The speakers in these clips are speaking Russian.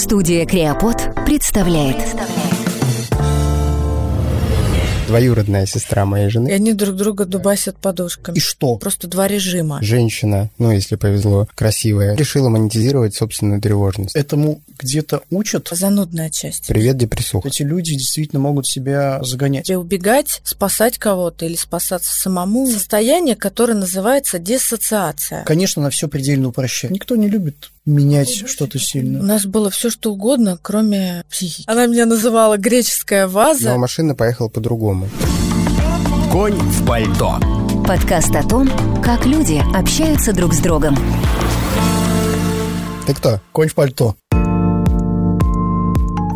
Студия Креопод представляет. Двоюродная сестра моей жены. И они друг друга дубасят подушками. И что? Просто два режима. Женщина, ну, если повезло, красивая, решила монетизировать собственную тревожность. Этому где-то учат. Занудная часть. Привет, депрессуха. Эти люди действительно могут себя загонять. Или убегать, спасать кого-то или спасаться самому. Состояние, которое называется диссоциация. Конечно, на все предельно упрощать. Никто не любит менять что-то У сильно. нас было все что угодно, кроме психики. Она меня называла греческая ваза. Но машина поехала по-другому. Конь в пальто. Подкаст о том, как люди общаются друг с другом. Ты кто? Конь в пальто.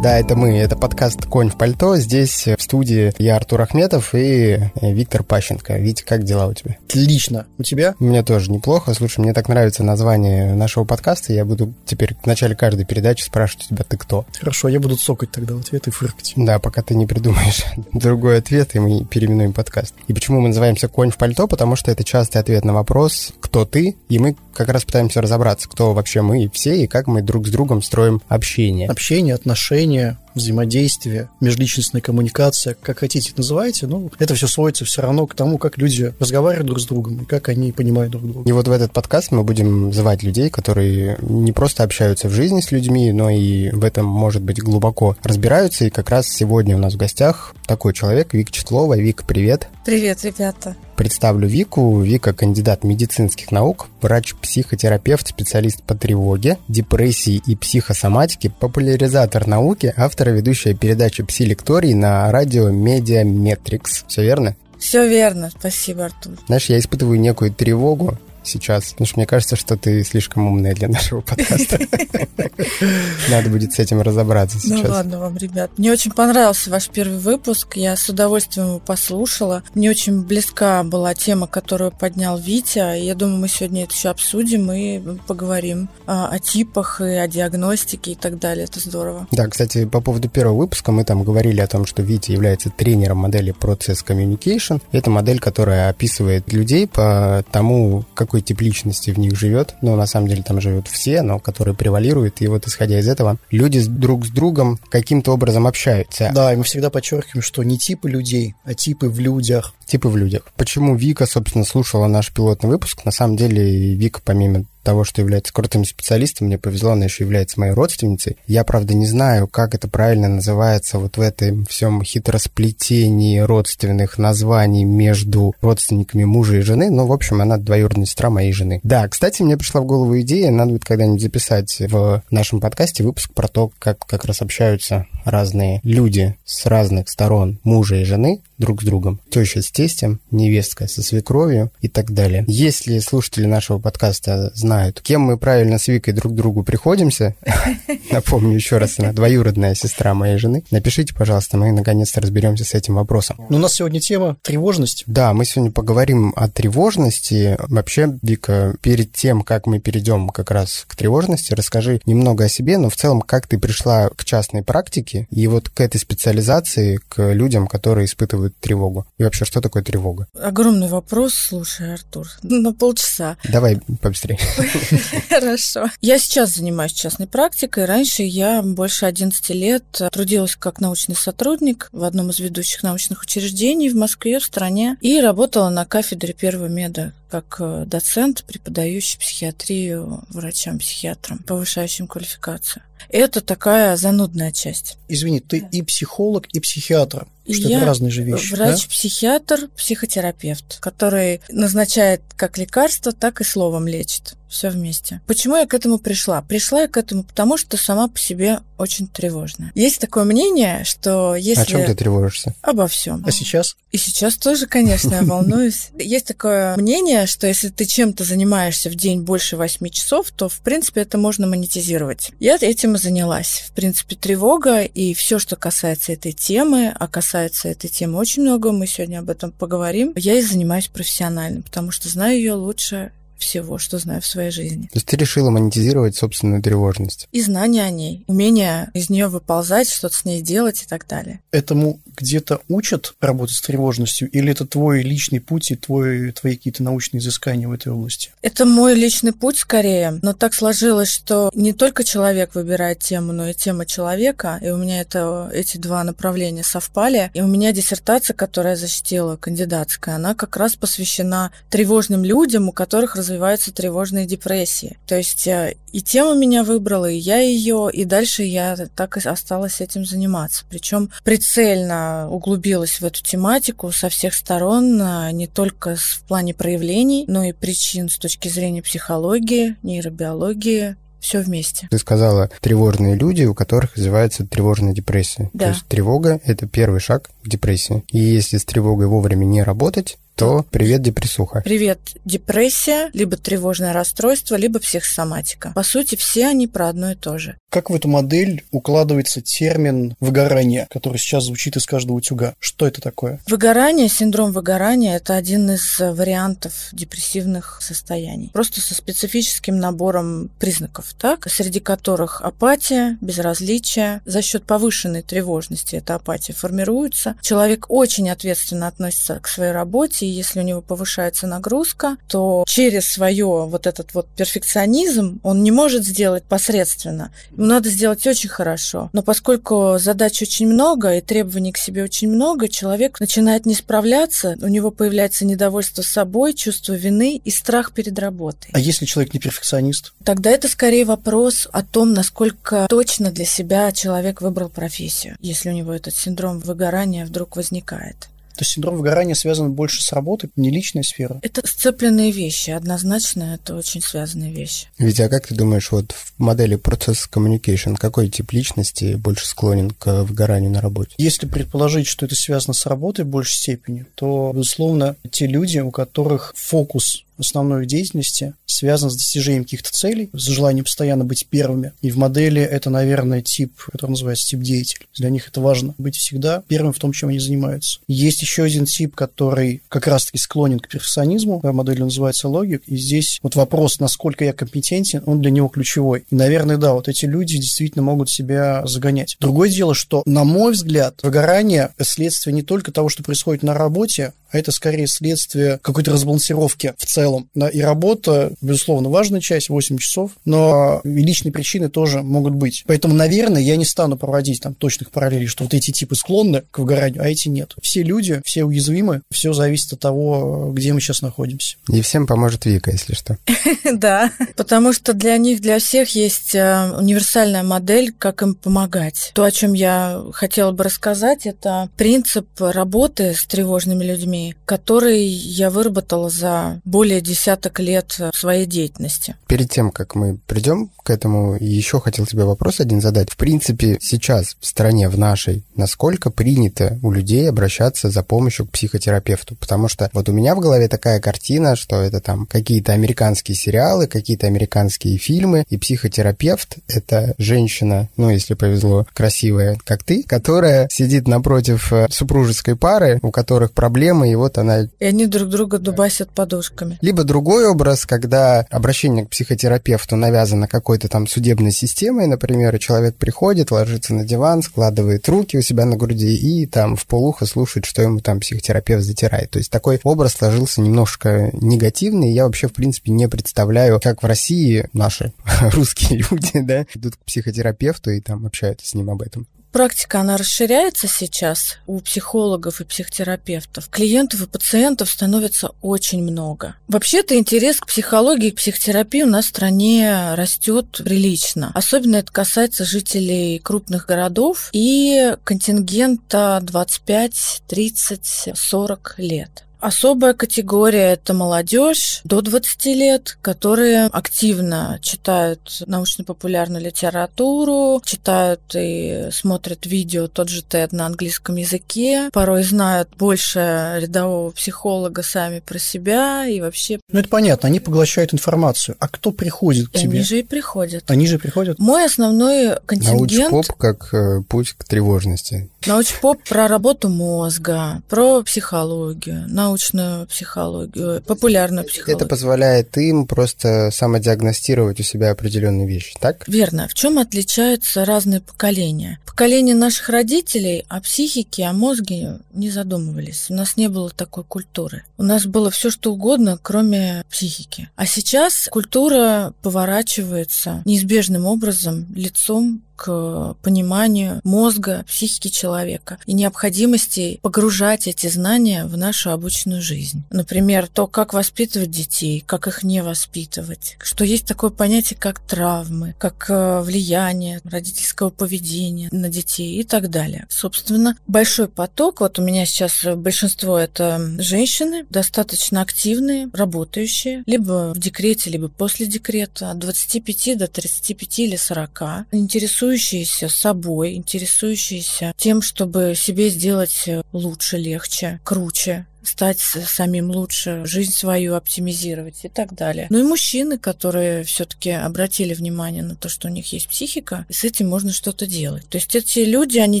Да, это мы. Это подкаст «Конь в пальто». Здесь э, в студии я Артур Ахметов и э, Виктор Пащенко. Витя, как дела у тебя? Отлично. У тебя? У меня тоже неплохо. Слушай, мне так нравится название нашего подкаста. Я буду теперь в начале каждой передачи спрашивать у тебя, ты кто? Хорошо, я буду цокать тогда в ответ и фыркать. Да, пока ты не придумаешь другой ответ, и мы переименуем подкаст. И почему мы называемся «Конь в пальто»? Потому что это частый ответ на вопрос «Кто ты?» И мы как раз пытаемся разобраться, кто вообще мы все, и как мы друг с другом строим общение. Общение, отношения, решение взаимодействие, межличностная коммуникация, как хотите называйте, но это все сводится все равно к тому, как люди разговаривают друг с другом и как они понимают друг друга. И вот в этот подкаст мы будем звать людей, которые не просто общаются в жизни с людьми, но и в этом, может быть, глубоко разбираются. И как раз сегодня у нас в гостях такой человек, Вика Четлова. Вика, привет. Привет, ребята. Представлю Вику. Вика – кандидат медицинских наук, врач-психотерапевт, специалист по тревоге, депрессии и психосоматике, популяризатор науки, автор и ведущая передачи «Пси-лекторий» на радио «Медиаметрикс». Все верно? Все верно. Спасибо, Артур. Знаешь, я испытываю некую тревогу сейчас, потому что мне кажется, что ты слишком умная для нашего подкаста. Надо будет с этим разобраться Ну сейчас. ладно вам, ребят. Мне очень понравился ваш первый выпуск. Я с удовольствием его послушала. Мне очень близка была тема, которую поднял Витя. Я думаю, мы сегодня это еще обсудим и поговорим о типах и о диагностике и так далее. Это здорово. Да, кстати, по поводу первого выпуска мы там говорили о том, что Витя является тренером модели Process Communication. Это модель, которая описывает людей по тому, какой тип личности в них живет. Ну, на самом деле там живут все, но которые превалируют. И вот исходя из этого, люди друг с другом каким-то образом общаются. Да, и мы всегда подчеркиваем, что не типы людей, а типы в людях. Типы в людях. Почему Вика, собственно, слушала наш пилотный выпуск? На самом деле, Вика, помимо того, что является крутым специалистом, мне повезло, она еще является моей родственницей. Я, правда, не знаю, как это правильно называется вот в этом всем хитросплетении родственных названий между родственниками мужа и жены, но, в общем, она двоюродная сестра моей жены. Да, кстати, мне пришла в голову идея, надо будет когда-нибудь записать в нашем подкасте выпуск про то, как как раз общаются разные люди с разных сторон мужа и жены друг с другом. Теща с тестем, невестка со свекровью и так далее. Если слушатели нашего подкаста знают, кем мы правильно с Викой друг другу приходимся, напомню еще раз, она двоюродная сестра моей жены, напишите, пожалуйста, мы наконец-то разберемся с этим вопросом. Но у нас сегодня тема тревожность. Да, мы сегодня поговорим о тревожности. Вообще, Вика, перед тем, как мы перейдем как раз к тревожности, расскажи немного о себе, но в целом, как ты пришла к частной практике и вот к этой специализации, к людям, которые испытывают тревогу. И вообще, что такое тревога? Огромный вопрос, слушай, Артур, на полчаса. Давай побыстрее. Хорошо. Я сейчас занимаюсь частной практикой. Раньше я больше 11 лет трудилась как научный сотрудник в одном из ведущих научных учреждений в Москве, в стране, и работала на кафедре первого меда как э, доцент, преподающий психиатрию врачам-психиатрам, повышающим квалификацию. Это такая занудная часть. Извини, ты и психолог, и психиатр. Что Я это разные же вещи. да? Врач-психиатр, психотерапевт, который назначает как лекарство, так и словом лечит. Все вместе. Почему я к этому пришла? Пришла я к этому потому, что сама по себе очень тревожная. Есть такое мнение, что если... О чем ты тревожишься? Обо всем. А сейчас? И сейчас тоже, конечно, я волнуюсь. Есть такое мнение, что если ты чем-то занимаешься в день больше 8 часов, то, в принципе, это можно монетизировать. Я этим и занялась. В принципе, тревога и все, что касается этой темы, а касается этой темы очень много, мы сегодня об этом поговорим, я и занимаюсь профессионально, потому что знаю ее лучше всего, что знаю в своей жизни. То есть ты решила монетизировать собственную тревожность? И знания о ней, умение из нее выползать, что-то с ней делать и так далее. Этому где-то учат работать с тревожностью, или это твой личный путь и твой, твои какие-то научные изыскания в этой области? Это мой личный путь скорее, но так сложилось, что не только человек выбирает тему, но и тема человека, и у меня это, эти два направления совпали, и у меня диссертация, которую я защитила, кандидатская, она как раз посвящена тревожным людям, у которых развиваются тревожные депрессии. То есть э, и тема меня выбрала, и я ее, и дальше я так и осталась этим заниматься. Причем прицельно углубилась в эту тематику со всех сторон, э, не только в плане проявлений, но и причин с точки зрения психологии, нейробиологии, все вместе. Ты сказала, тревожные люди, у которых развивается тревожная депрессия. Да. То есть тревога – это первый шаг к депрессии. И если с тревогой вовремя не работать, то привет, депрессуха. Привет, депрессия, либо тревожное расстройство, либо психосоматика. По сути, все они про одно и то же. Как в эту модель укладывается термин выгорание, который сейчас звучит из каждого утюга? Что это такое? Выгорание, синдром выгорания – это один из вариантов депрессивных состояний. Просто со специфическим набором признаков, так, среди которых апатия, безразличие. За счет повышенной тревожности эта апатия формируется. Человек очень ответственно относится к своей работе, если у него повышается нагрузка, то через свое вот этот вот перфекционизм он не может сделать посредственно. Ему надо сделать очень хорошо. Но поскольку задач очень много и требований к себе очень много, человек начинает не справляться, у него появляется недовольство собой, чувство вины и страх перед работой. А если человек не перфекционист? Тогда это скорее вопрос о том, насколько точно для себя человек выбрал профессию, если у него этот синдром выгорания вдруг возникает. То есть синдром выгорания связан больше с работой, не личная сфера? Это сцепленные вещи, однозначно это очень связанные вещи. Витя, а как ты думаешь, вот в модели процесс communication какой тип личности больше склонен к выгоранию на работе? Если предположить, что это связано с работой в большей степени, то, безусловно, те люди, у которых фокус основной деятельности связан с достижением каких-то целей, с желанием постоянно быть первыми. И в модели это, наверное, тип, который называется тип деятель. Для них это важно быть всегда первым в том, чем они занимаются. Есть еще один тип, который как раз-таки склонен к перфекционизму. В модели называется логик. И здесь вот вопрос, насколько я компетентен, он для него ключевой. И, наверное, да, вот эти люди действительно могут себя загонять. Другое дело, что, на мой взгляд, выгорание – следствие не только того, что происходит на работе, а это скорее следствие какой-то разбалансировки в целом. Да, и работа, безусловно, важная часть, 8 часов, но и личные причины тоже могут быть. Поэтому, наверное, я не стану проводить там точных параллелей, что вот эти типы склонны к выгоранию, а эти нет. Все люди, все уязвимы, все зависит от того, где мы сейчас находимся. И всем поможет Вика, если что. Да, потому что для них, для всех есть э, универсальная модель, как им помогать. То, о чем я хотела бы рассказать, это принцип работы с тревожными людьми, который я выработала за более десяток лет своей деятельности. Перед тем, как мы придем к этому, еще хотел тебе вопрос один задать. В принципе, сейчас в стране, в нашей, насколько принято у людей обращаться за помощью к психотерапевту? Потому что вот у меня в голове такая картина, что это там какие-то американские сериалы, какие-то американские фильмы, и психотерапевт — это женщина, ну, если повезло, красивая, как ты, которая сидит напротив э, супружеской пары, у которых проблемы, и вот она... И они друг друга дубасят подушками. Либо другой образ, когда обращение к психотерапевту навязано какой-то там судебной системой, например, и человек приходит, ложится на диван, складывает руки у себя на груди и там в полухо слушает, что ему там психотерапевт затирает. То есть такой образ сложился немножко негативный, и я вообще, в принципе, не представляю, как в России наши русские люди, да, идут к психотерапевту и там общаются с ним об этом. Практика, она расширяется сейчас у психологов и психотерапевтов. Клиентов и пациентов становится очень много. Вообще-то интерес к психологии и психотерапии у нас в стране растет прилично. Особенно это касается жителей крупных городов и контингента 25, 30, 40 лет. Особая категория – это молодежь до 20 лет, которые активно читают научно-популярную литературу, читают и смотрят видео тот же TED на английском языке, порой знают больше рядового психолога сами про себя и вообще... Ну, это понятно, они поглощают информацию. А кто приходит к и тебе? Они же и приходят. Они же приходят? Мой основной контингент... Научпоп как э, путь к тревожности. Научпоп про работу мозга, про психологию, научную психологию, популярную психологию. Это позволяет им просто самодиагностировать у себя определенные вещи, так? Верно. В чем отличаются разные поколения? Поколение наших родителей о психике, о мозге не задумывались. У нас не было такой культуры. У нас было все что угодно, кроме психики. А сейчас культура поворачивается неизбежным образом лицом к пониманию мозга, психики человека и необходимости погружать эти знания в нашу обычную жизнь. Например, то, как воспитывать детей, как их не воспитывать, что есть такое понятие, как травмы, как э, влияние родительского поведения на детей и так далее. Собственно, большой поток, вот у меня сейчас большинство это женщины, достаточно активные, работающие, либо в декрете, либо после декрета, от 25 до 35 или 40, интересуют интересующиеся собой, интересующиеся тем, чтобы себе сделать лучше, легче, круче, стать самим лучше, жизнь свою оптимизировать и так далее. Ну и мужчины, которые все-таки обратили внимание на то, что у них есть психика, и с этим можно что-то делать. То есть эти люди, они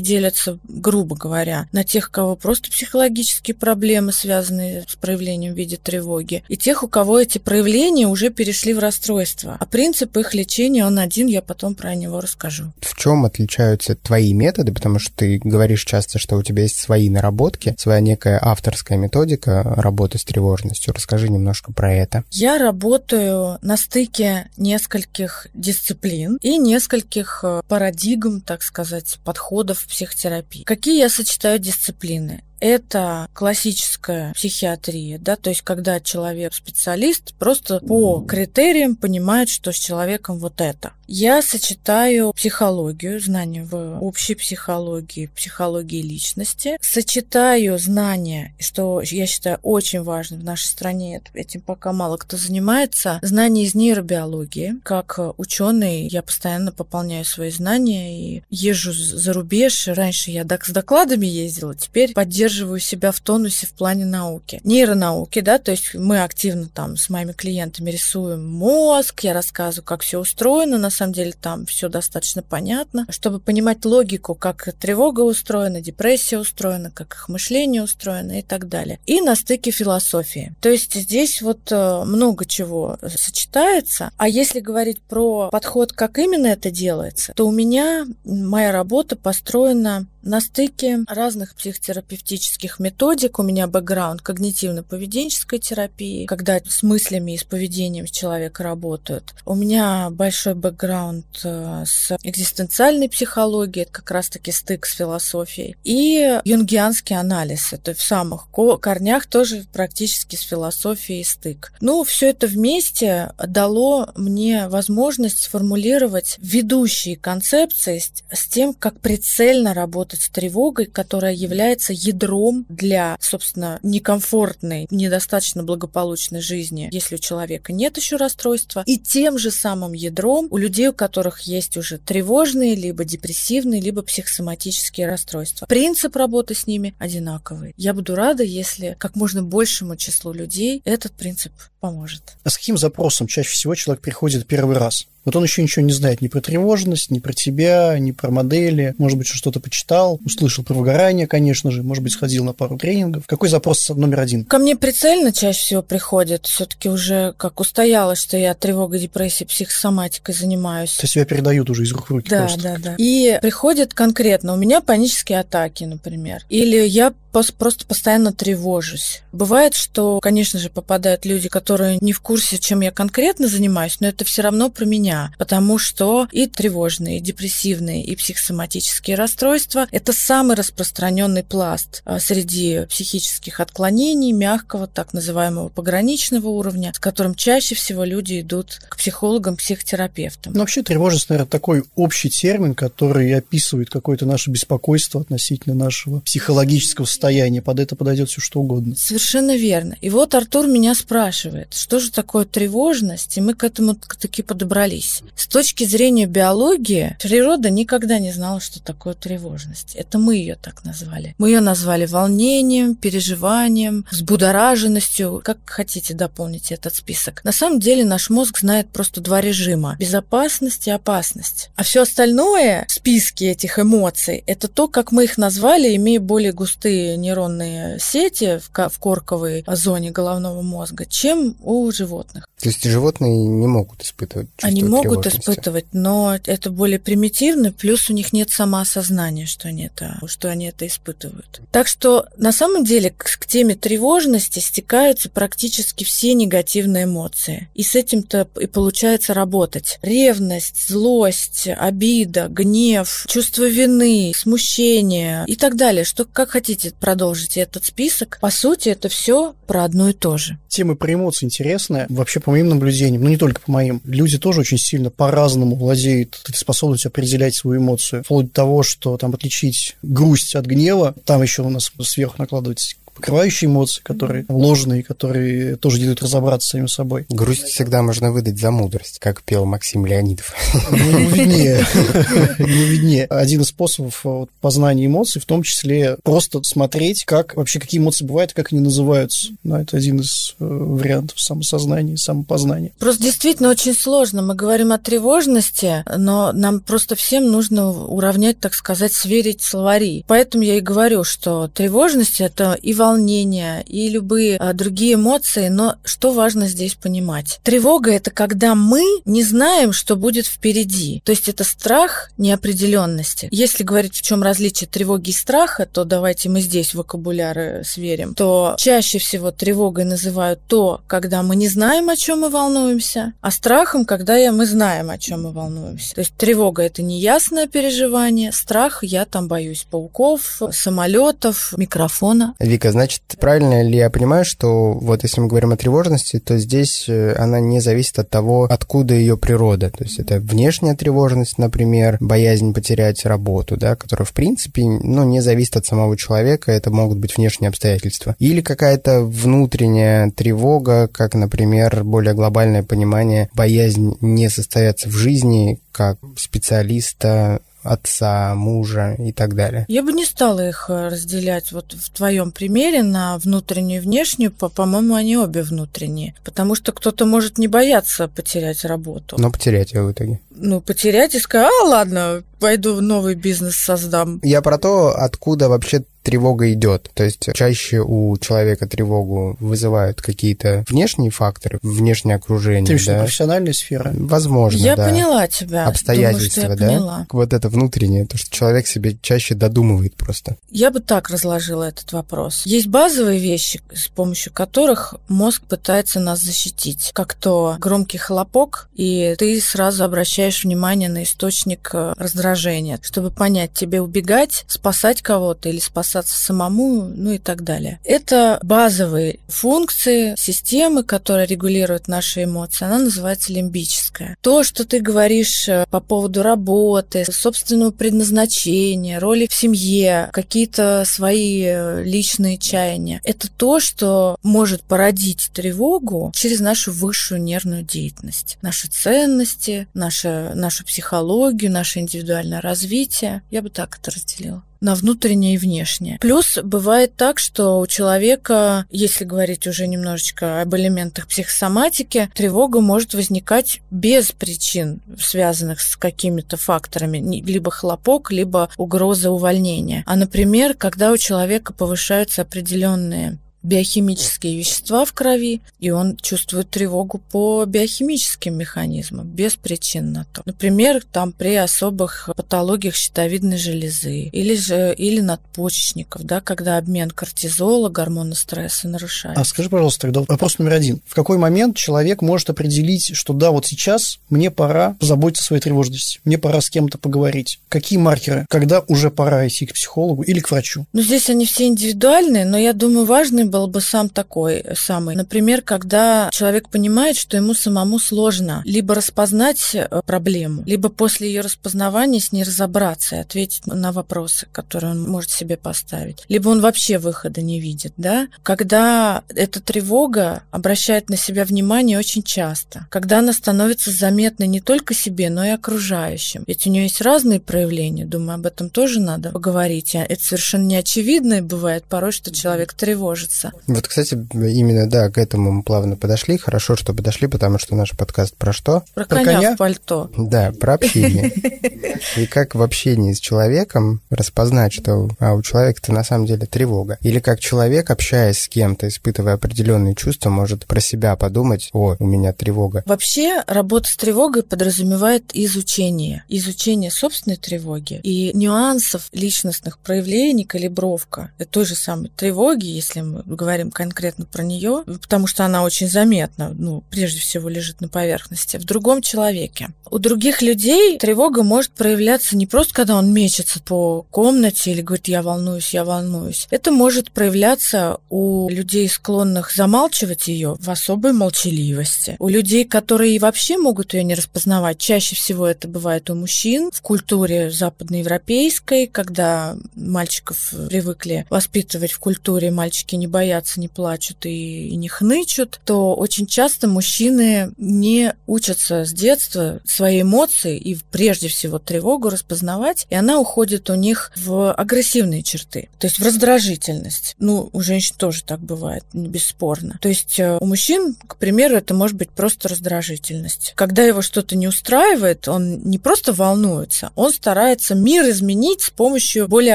делятся, грубо говоря, на тех, у кого просто психологические проблемы, связанные с проявлением в виде тревоги, и тех, у кого эти проявления уже перешли в расстройство. А принцип их лечения, он один, я потом про него расскажу. В чем отличаются твои методы? Потому что ты говоришь часто, что у тебя есть свои наработки, своя некая авторская методика, методика работы с тревожностью. Расскажи немножко про это. Я работаю на стыке нескольких дисциплин и нескольких э, парадигм, так сказать, подходов психотерапии. Какие я сочетаю дисциплины? это классическая психиатрия, да, то есть когда человек специалист просто по критериям понимает, что с человеком вот это. Я сочетаю психологию, знания в общей психологии, психологии личности, сочетаю знания, что я считаю очень важным в нашей стране, этим пока мало кто занимается, знания из нейробиологии. Как ученый я постоянно пополняю свои знания и езжу за рубеж. Раньше я с докладами ездила, теперь поддерживаю себя в тонусе в плане науки. Нейронауки, да, то есть мы активно там с моими клиентами рисуем мозг, я рассказываю, как все устроено, на самом деле там все достаточно понятно, чтобы понимать логику, как тревога устроена, депрессия устроена, как их мышление устроено и так далее. И на стыке философии. То есть здесь вот э, много чего сочетается. А если говорить про подход, как именно это делается, то у меня моя работа построена на стыке разных психотерапевтических методик у меня бэкграунд когнитивно-поведенческой терапии, когда с мыслями и с поведением человека работают. У меня большой бэкграунд э, с экзистенциальной психологией, это как раз-таки стык с философией, и юнгианский анализ, это в самых корнях тоже практически с философией стык. Ну, все это вместе дало мне возможность сформулировать ведущие концепции с тем, как прицельно работать работать с тревогой, которая является ядром для, собственно, некомфортной, недостаточно благополучной жизни, если у человека нет еще расстройства, и тем же самым ядром у людей, у которых есть уже тревожные, либо депрессивные, либо психосоматические расстройства. Принцип работы с ними одинаковый. Я буду рада, если как можно большему числу людей этот принцип поможет. А с каким запросом чаще всего человек приходит первый раз? Вот он еще ничего не знает ни про тревожность, ни про тебя, ни про модели. Может быть, что-то почитал, услышал про выгорание, конечно же, может быть, сходил на пару тренингов. Какой запрос номер один? Ко мне прицельно чаще всего приходят. Все-таки уже как устоялось, что я тревогой, депрессией, психосоматикой занимаюсь. То есть тебя передают уже из рук в руки да, просто. Да, да, И приходят конкретно. У меня панические атаки, например. Или я просто постоянно тревожусь. Бывает, что, конечно же, попадают люди, которые не в курсе, чем я конкретно занимаюсь, но это все равно про меня, потому что и тревожные, и депрессивные, и психосоматические расстройства – это самый распространенный пласт а, среди психических отклонений мягкого, так называемого пограничного уровня, с которым чаще всего люди идут к психологам, психотерапевтам. Но вообще тревожность, наверное, такой общий термин, который описывает какое-то наше беспокойство относительно нашего психологического состояния состояние, под это подойдет все что угодно. Совершенно верно. И вот Артур меня спрашивает, что же такое тревожность, и мы к этому таки подобрались. С точки зрения биологии, природа никогда не знала, что такое тревожность. Это мы ее так назвали. Мы ее назвали волнением, переживанием, взбудораженностью, как хотите дополнить этот список. На самом деле наш мозг знает просто два режима – безопасность и опасность. А все остальное в списке этих эмоций – это то, как мы их назвали, имея более густые другие нейронные сети в корковой зоне головного мозга, чем у животных. То есть животные не могут испытывать чувство Они могут испытывать, но это более примитивно, плюс у них нет самоосознания, что они это, что они это испытывают. Так что на самом деле к, к теме тревожности стекаются практически все негативные эмоции. И с этим-то и получается работать. Ревность, злость, обида, гнев, чувство вины, смущение и так далее. Что как хотите продолжить этот список. По сути, это все про одно и то же. Тема про эмоции интересная. Вообще, по моим наблюдениям, ну не только по моим, люди тоже очень сильно по-разному владеют этой способностью определять свою эмоцию. Вплоть до того, что там отличить грусть от гнева, там еще у нас сверху накладывается покрывающие эмоции, которые ложные, которые тоже делают разобраться с самим собой. Грусть всегда можно выдать за мудрость, как пел Максим Леонидов. Ну, виднее. Не виднее. Один из способов э, познания эмоций, в том числе просто смотреть, как вообще какие эмоции бывают, как они называются. Ну, это один из э, вариантов самосознания, самопознания. Просто действительно очень сложно. Мы говорим о тревожности, но нам просто всем нужно уравнять, так сказать, сверить словари. Поэтому я и говорю, что тревожность – это и волнение, волнения и любые а, другие эмоции, но что важно здесь понимать? Тревога – это когда мы не знаем, что будет впереди. То есть это страх неопределенности. Если говорить, в чем различие тревоги и страха, то давайте мы здесь вокабуляры сверим, то чаще всего тревогой называют то, когда мы не знаем, о чем мы волнуемся, а страхом, когда мы знаем, о чем мы волнуемся. То есть тревога – это неясное переживание, страх – я там боюсь пауков, самолетов, микрофона. Вика, Значит, правильно ли я понимаю, что вот если мы говорим о тревожности, то здесь э, она не зависит от того, откуда ее природа. То есть это внешняя тревожность, например, боязнь потерять работу, да, которая в принципе ну, не зависит от самого человека, это могут быть внешние обстоятельства. Или какая-то внутренняя тревога, как, например, более глобальное понимание, боязнь не состояться в жизни как специалиста, отца, мужа и так далее. Я бы не стала их э, разделять вот в твоем примере на внутреннюю и внешнюю. По-моему, они обе внутренние. Потому что кто-то может не бояться потерять работу. Но потерять ее в итоге. Ну, потерять и сказать, а, ладно, пойду новый бизнес создам. Я про то, откуда вообще тревога идет. То есть чаще у человека тревогу вызывают какие-то внешние факторы, внешнее окружение. Ты да? профессиональная сфера? Возможно, Я да. поняла тебя. Обстоятельства, Думаю, да? Поняла. Вот это внутреннее, то, что человек себе чаще додумывает просто. Я бы так разложила этот вопрос. Есть базовые вещи, с помощью которых мозг пытается нас защитить. Как то громкий хлопок, и ты сразу обращаешь внимание на источник э, раздражения, чтобы понять, тебе убегать, спасать кого-то или спасаться самому, ну и так далее. Это базовые функции системы, которая регулирует наши эмоции. Она называется лимбическая. То, что ты говоришь э, по поводу работы, собственного предназначения, роли в семье, какие-то свои э, личные чаяния, это то, что может породить тревогу через нашу высшую нервную деятельность. Наши ценности, наши нашу психологию, наше индивидуальное развитие. Я бы так это разделила на внутреннее и внешнее. Плюс бывает так, что у человека, если говорить уже немножечко об элементах психосоматики, тревога может возникать без причин, связанных с какими-то факторами, либо хлопок, либо угроза увольнения. А, например, когда у человека повышаются определенные биохимические вещества в крови, и он чувствует тревогу по биохимическим механизмам, без причин на то. Например, там при особых патологиях щитовидной железы или же или надпочечников, да, когда обмен кортизола, гормона стресса нарушается. А скажи, пожалуйста, тогда вопрос номер один. В какой момент человек может определить, что да, вот сейчас мне пора позаботиться о своей тревожности, мне пора с кем-то поговорить? Какие маркеры? Когда уже пора идти к психологу или к врачу? Ну, здесь они все индивидуальные, но я думаю, важный был бы сам такой самый. Например, когда человек понимает, что ему самому сложно либо распознать э, проблему, либо после ее распознавания с ней разобраться и ответить на вопросы, которые он может себе поставить. Либо он вообще выхода не видит, да? Когда эта тревога обращает на себя внимание очень часто, когда она становится заметной не только себе, но и окружающим. Ведь у нее есть разные проявления, думаю, об этом тоже надо поговорить. А это совершенно неочевидно, и бывает порой, что человек тревожится развиваться. Вот, кстати, именно, да, к этому мы плавно подошли. Хорошо, что подошли, потому что наш подкаст про что? Про, про коня, коня в пальто. Да, про общение. И как в общении с человеком распознать, что а у человека-то на самом деле тревога. Или как человек, общаясь с кем-то, испытывая определенные чувства, может про себя подумать, о, у меня тревога. Вообще, работа с тревогой подразумевает изучение. Изучение собственной тревоги и нюансов личностных проявлений, калибровка той же самой тревоги, если мы говорим конкретно про нее, потому что она очень заметна, ну, прежде всего лежит на поверхности, в другом человеке. У других людей тревога может проявляться не просто, когда он мечется по комнате или говорит, я волнуюсь, я волнуюсь. Это может проявляться у людей, склонных замалчивать ее в особой молчаливости. У людей, которые вообще могут ее не распознавать, чаще всего это бывает у мужчин в культуре западноевропейской, когда мальчиков привыкли воспитывать в культуре, мальчики не боятся, не плачут и, не хнычут, то очень часто мужчины не учатся с детства свои эмоции и прежде всего тревогу распознавать, и она уходит у них в агрессивные черты, то есть в раздражительность. Ну, у женщин тоже так бывает, бесспорно. То есть э, у мужчин, к примеру, это может быть просто раздражительность. Когда его что-то не устраивает, он не просто волнуется, он старается мир изменить с помощью более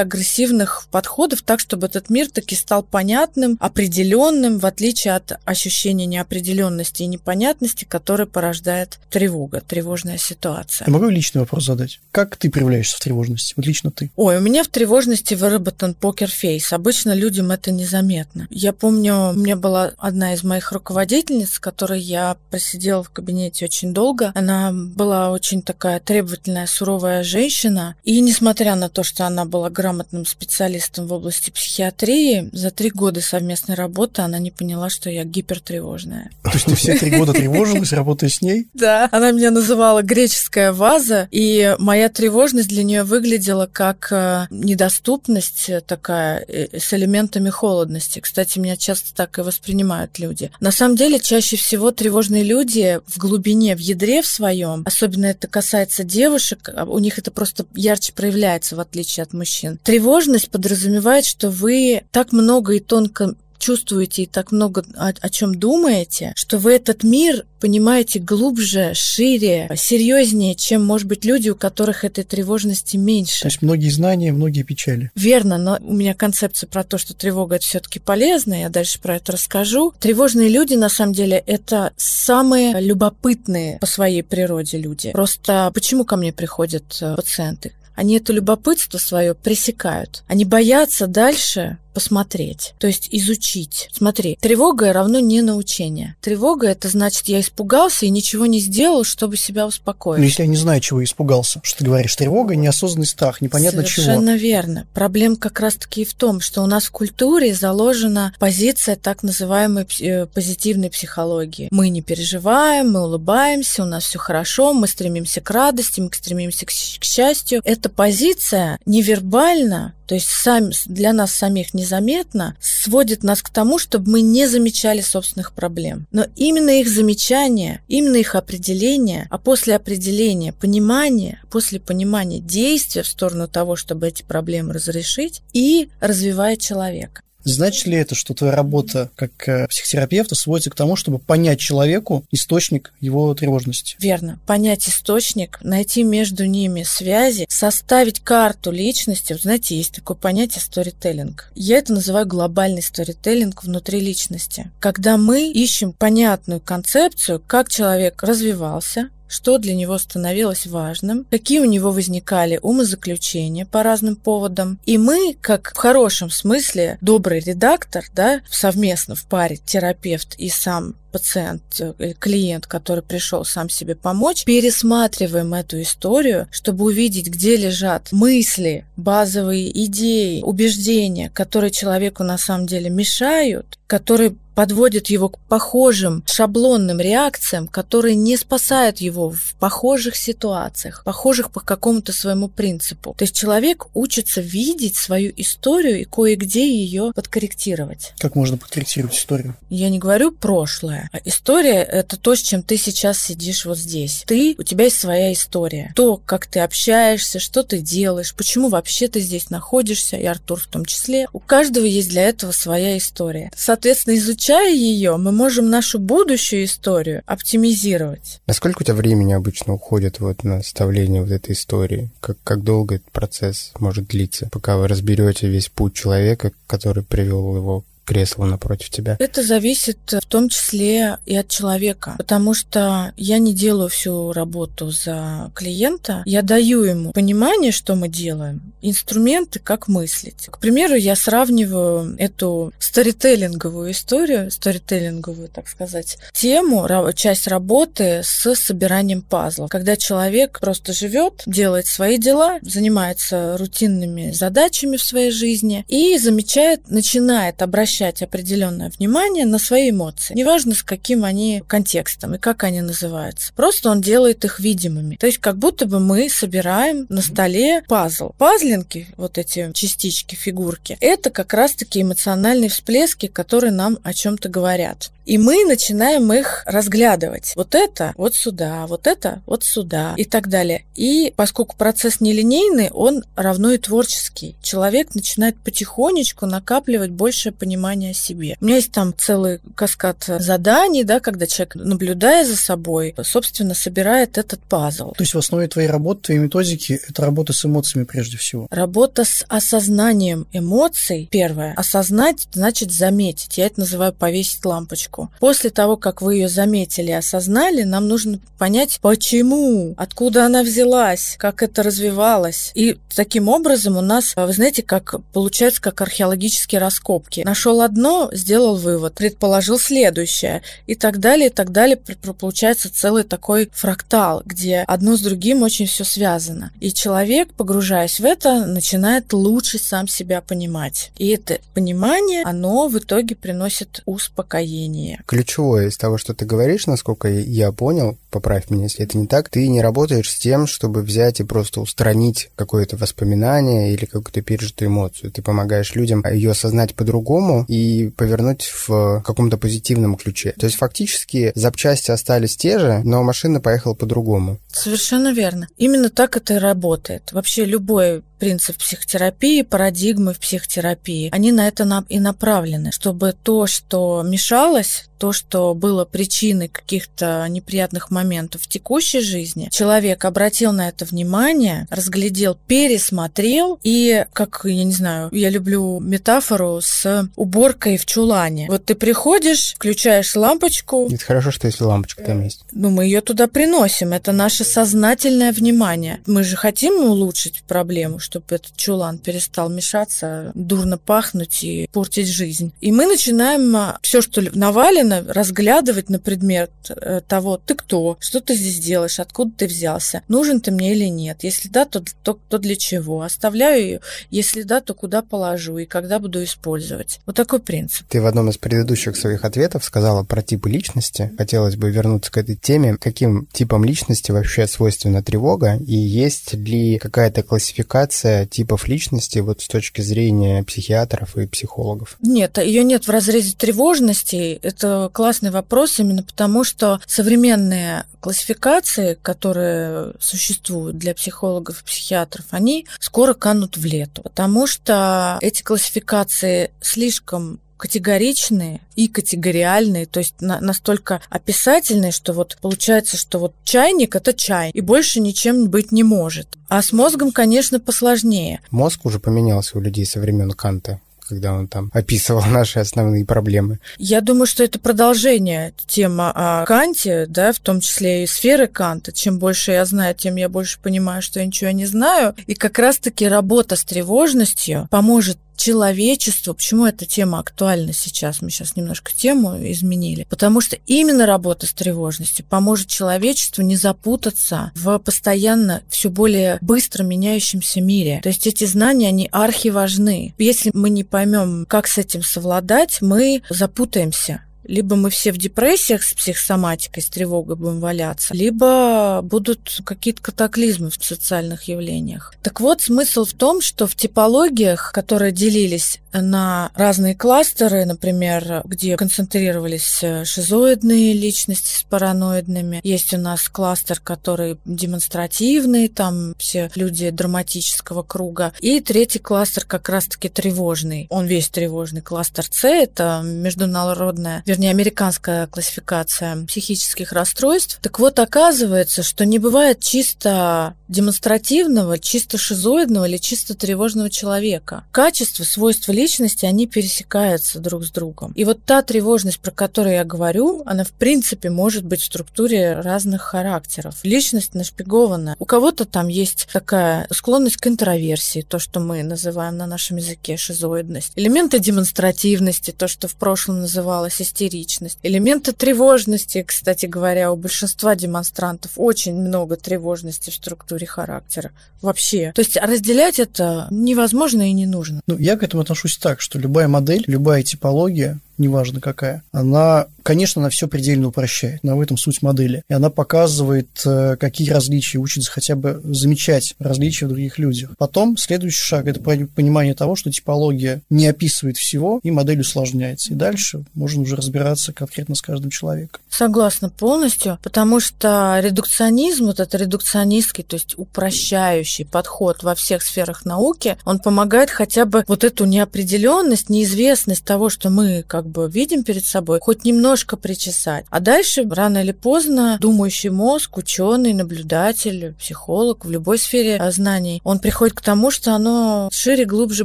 агрессивных подходов, так, чтобы этот мир таки стал понятным, определенным, в отличие от ощущения неопределенности и непонятности, которое порождает тревога, тревожная ситуация. Я могу личный вопрос задать? Как ты проявляешься в тревожности? Вот лично ты. Ой, у меня в тревожности выработан покер-фейс. Обычно людям это незаметно. Я помню, у меня была одна из моих руководительниц, с которой я просидела в кабинете очень долго. Она была очень такая требовательная, суровая женщина. И несмотря на то, что она была грамотным специалистом в области психиатрии, за три года совместной работы она не поняла, что я гипертревожная. То есть ты все три года тревожилась, работая с ней? Да. Она меня называла греческая ваза, и моя тревожность для нее выглядела как э, недоступность такая э, с элементами холодности. Кстати, меня часто так и воспринимают люди. На самом деле, чаще всего тревожные люди в глубине, в ядре в своем, особенно это касается девушек, а у них это просто ярче проявляется, в отличие от мужчин. Тревожность подразумевает, что вы так много и тонко чувствуете и так много о, о чем думаете, что вы этот мир понимаете глубже, шире, серьезнее, чем, может быть, люди, у которых этой тревожности меньше. То есть многие знания, многие печали. Верно, но у меня концепция про то, что тревога это все-таки полезно, я дальше про это расскажу. Тревожные люди, на самом деле, это самые любопытные по своей природе люди. Просто почему ко мне приходят э, пациенты? Они это любопытство свое пресекают. Они боятся дальше посмотреть, то есть изучить. Смотри, тревога равно не научение. Тревога это значит, я испугался и ничего не сделал, чтобы себя успокоить. Но если я не знаю, чего испугался, что ты говоришь, тревога, неосознанный страх, непонятно Совершенно чего. Совершенно верно. Проблема как раз-таки и в том, что у нас в культуре заложена позиция так называемой э, позитивной психологии. Мы не переживаем, мы улыбаемся, у нас все хорошо, мы стремимся к радости, мы стремимся к, к счастью. Эта позиция невербально то есть сам, для нас самих незаметно, сводит нас к тому, чтобы мы не замечали собственных проблем. Но именно их замечание, именно их определение, а после определения понимание, после понимания действия в сторону того, чтобы эти проблемы разрешить, и развивает человека. Значит ли это, что твоя работа как э, психотерапевта сводится к тому, чтобы понять человеку источник его тревожности? Верно. Понять источник, найти между ними связи, составить карту личности. Вот знаете, есть такое понятие сторителлинг. Я это называю глобальный сторителлинг внутри личности. Когда мы ищем понятную концепцию, как человек развивался, что для него становилось важным, какие у него возникали умозаключения по разным поводам. И мы, как в хорошем смысле добрый редактор, да, совместно в паре терапевт и сам пациент или клиент, который пришел сам себе помочь, пересматриваем эту историю, чтобы увидеть, где лежат мысли, базовые идеи, убеждения, которые человеку на самом деле мешают, которые подводят его к похожим шаблонным реакциям, которые не спасают его в похожих ситуациях, похожих по какому-то своему принципу. То есть человек учится видеть свою историю и кое-где ее подкорректировать. Как можно подкорректировать историю? Я не говорю прошлое, история. А история — это то, с чем ты сейчас сидишь вот здесь. Ты, у тебя есть своя история. То, как ты общаешься, что ты делаешь, почему вообще ты здесь находишься, и Артур в том числе. У каждого есть для этого своя история. Соответственно, изучая ее, мы можем нашу будущую историю оптимизировать. Насколько у тебя времени обычно уходит вот на составление вот этой истории? Как, как долго этот процесс может длиться, пока вы разберете весь путь человека, который привел его кресло напротив тебя? Это зависит в том числе и от человека, потому что я не делаю всю работу за клиента, я даю ему понимание, что мы делаем, инструменты, как мыслить. К примеру, я сравниваю эту сторителлинговую историю, сторителлинговую, так сказать, тему, часть работы с собиранием пазлов. Когда человек просто живет, делает свои дела, занимается рутинными задачами в своей жизни и замечает, начинает обращаться обращать определенное внимание на свои эмоции. Неважно, с каким они контекстом и как они называются. Просто он делает их видимыми. То есть как будто бы мы собираем на столе пазл. Пазлинки, вот эти частички, фигурки, это как раз-таки эмоциональные всплески, которые нам о чем-то говорят. И мы начинаем их разглядывать. Вот это вот сюда, вот это вот сюда и так далее. И поскольку процесс нелинейный, он равно и творческий. Человек начинает потихонечку накапливать большее понимание о себе. У меня есть там целый каскад заданий, да, когда человек, наблюдая за собой, собственно, собирает этот пазл. То есть в основе твоей работы, твоей методики, это работа с эмоциями прежде всего? Работа с осознанием эмоций, первое. Осознать значит заметить. Я это называю повесить лампочку ошибку. После того, как вы ее заметили и осознали, нам нужно понять, почему, откуда она взялась, как это развивалось. И таким образом у нас, вы знаете, как получается, как археологические раскопки. Нашел одно, сделал вывод, предположил следующее, и так далее, и так далее. Получается целый такой фрактал, где одно с другим очень все связано. И человек, погружаясь в это, начинает лучше сам себя понимать. И это понимание, оно в итоге приносит успокоение мнение. Ключевое из того, что ты говоришь, насколько я понял, поправь меня, если это не так, ты не работаешь с тем, чтобы взять и просто устранить какое-то воспоминание или какую-то пережитую эмоцию. Ты помогаешь людям ее осознать по-другому и повернуть в каком-то позитивном ключе. То есть фактически запчасти остались те же, но машина поехала по-другому. Совершенно верно. Именно так это и работает. Вообще любой принцип психотерапии, парадигмы в психотерапии, они на это и направлены, чтобы то, что мешалось, то, что было причиной каких-то неприятных моментов в текущей жизни, человек обратил на это внимание, разглядел, пересмотрел, и, как, я не знаю, я люблю метафору с уборкой в чулане. Вот ты приходишь, включаешь лампочку. Это хорошо, что если лампочка там есть. Ну, мы ее туда приносим. Это наше сознательное внимание. Мы же хотим улучшить проблему, чтобы этот чулан перестал мешаться, дурно пахнуть и портить жизнь. И мы начинаем а, все, что навалено, разглядывать на предмет э, того, ты кто, что ты здесь делаешь, откуда ты взялся, нужен ты мне или нет. Если да, то, то, то для чего? Оставляю ее, если да, то куда положу и когда буду использовать. Вот такой принцип. Ты в одном из предыдущих своих ответов сказала про типы личности. Хотелось бы вернуться к этой теме. Каким типам личности вообще свойственна тревога? И есть ли какая-то классификация типов личности вот с точки зрения психиатров и психологов? Нет, ее нет в разрезе тревожности. Это классный вопрос именно потому, что современные классификации, которые существуют для психологов и психиатров, они скоро канут в лету, потому что эти классификации слишком категоричные и категориальные, то есть на, настолько описательные, что вот получается, что вот чайник это чай, и больше ничем быть не может. А с мозгом, конечно, посложнее. Мозг уже поменялся у людей со времен Канта когда он там описывал наши основные проблемы. Я думаю, что это продолжение темы о Канте, да, в том числе и сферы Канта. Чем больше я знаю, тем я больше понимаю, что я ничего не знаю. И как раз-таки работа с тревожностью поможет человечеству. Почему эта тема актуальна сейчас? Мы сейчас немножко тему изменили. Потому что именно работа с тревожностью поможет человечеству не запутаться в постоянно все более быстро меняющемся мире. То есть эти знания, они архиважны. Если мы не поймем, как с этим совладать, мы запутаемся Либо мы все в депрессиях с психосоматикой, с тревогой будем валяться, либо будут какие-то катаклизмы в социальных явлениях. Так вот, смысл в том, что в типологиях, которые делились на разные кластеры, например, где концентрировались шизоидные личности с параноидными. Есть у нас кластер, который демонстративный, там все люди драматического круга. И третий кластер как раз-таки тревожный. Он весь тревожный. Кластер С – это международная, вернее, американская классификация психических расстройств. Так вот, оказывается, что не бывает чисто демонстративного, чисто шизоидного или чисто тревожного человека. Качества, свойства личности, они пересекаются друг с другом. И вот та тревожность, про которую я говорю, она в принципе может быть в структуре разных характеров. Личность нашпигована. У кого-то там есть такая склонность к интроверсии, то, что мы называем на нашем языке шизоидность. Элементы демонстративности, то, что в прошлом называлось истеричность. Элементы тревожности, кстати говоря, у большинства демонстрантов очень много тревожности в структуре характера. Вообще. То есть разделять это невозможно и не нужно. Ну, я к этому отношусь так, что любая модель, любая типология, неважно какая, она, конечно, она все предельно упрощает, но в этом суть модели. И она показывает, э, какие различия, учится хотя бы замечать различия в других людях. Потом следующий шаг – это понимание того, что типология не описывает всего, и модель усложняется. И дальше можно уже разбираться конкретно с каждым человеком. Согласна полностью, потому что редукционизм, вот это редукционистский, то есть упрощающий подход во всех сферах науки, он помогает хотя бы вот эту неопределенность, неизвестность того, что мы как бы видим перед собой, хоть немножко причесать. А дальше, рано или поздно, думающий мозг, ученый, наблюдатель, психолог в любой сфере знаний, он приходит к тому, что оно шире, глубже,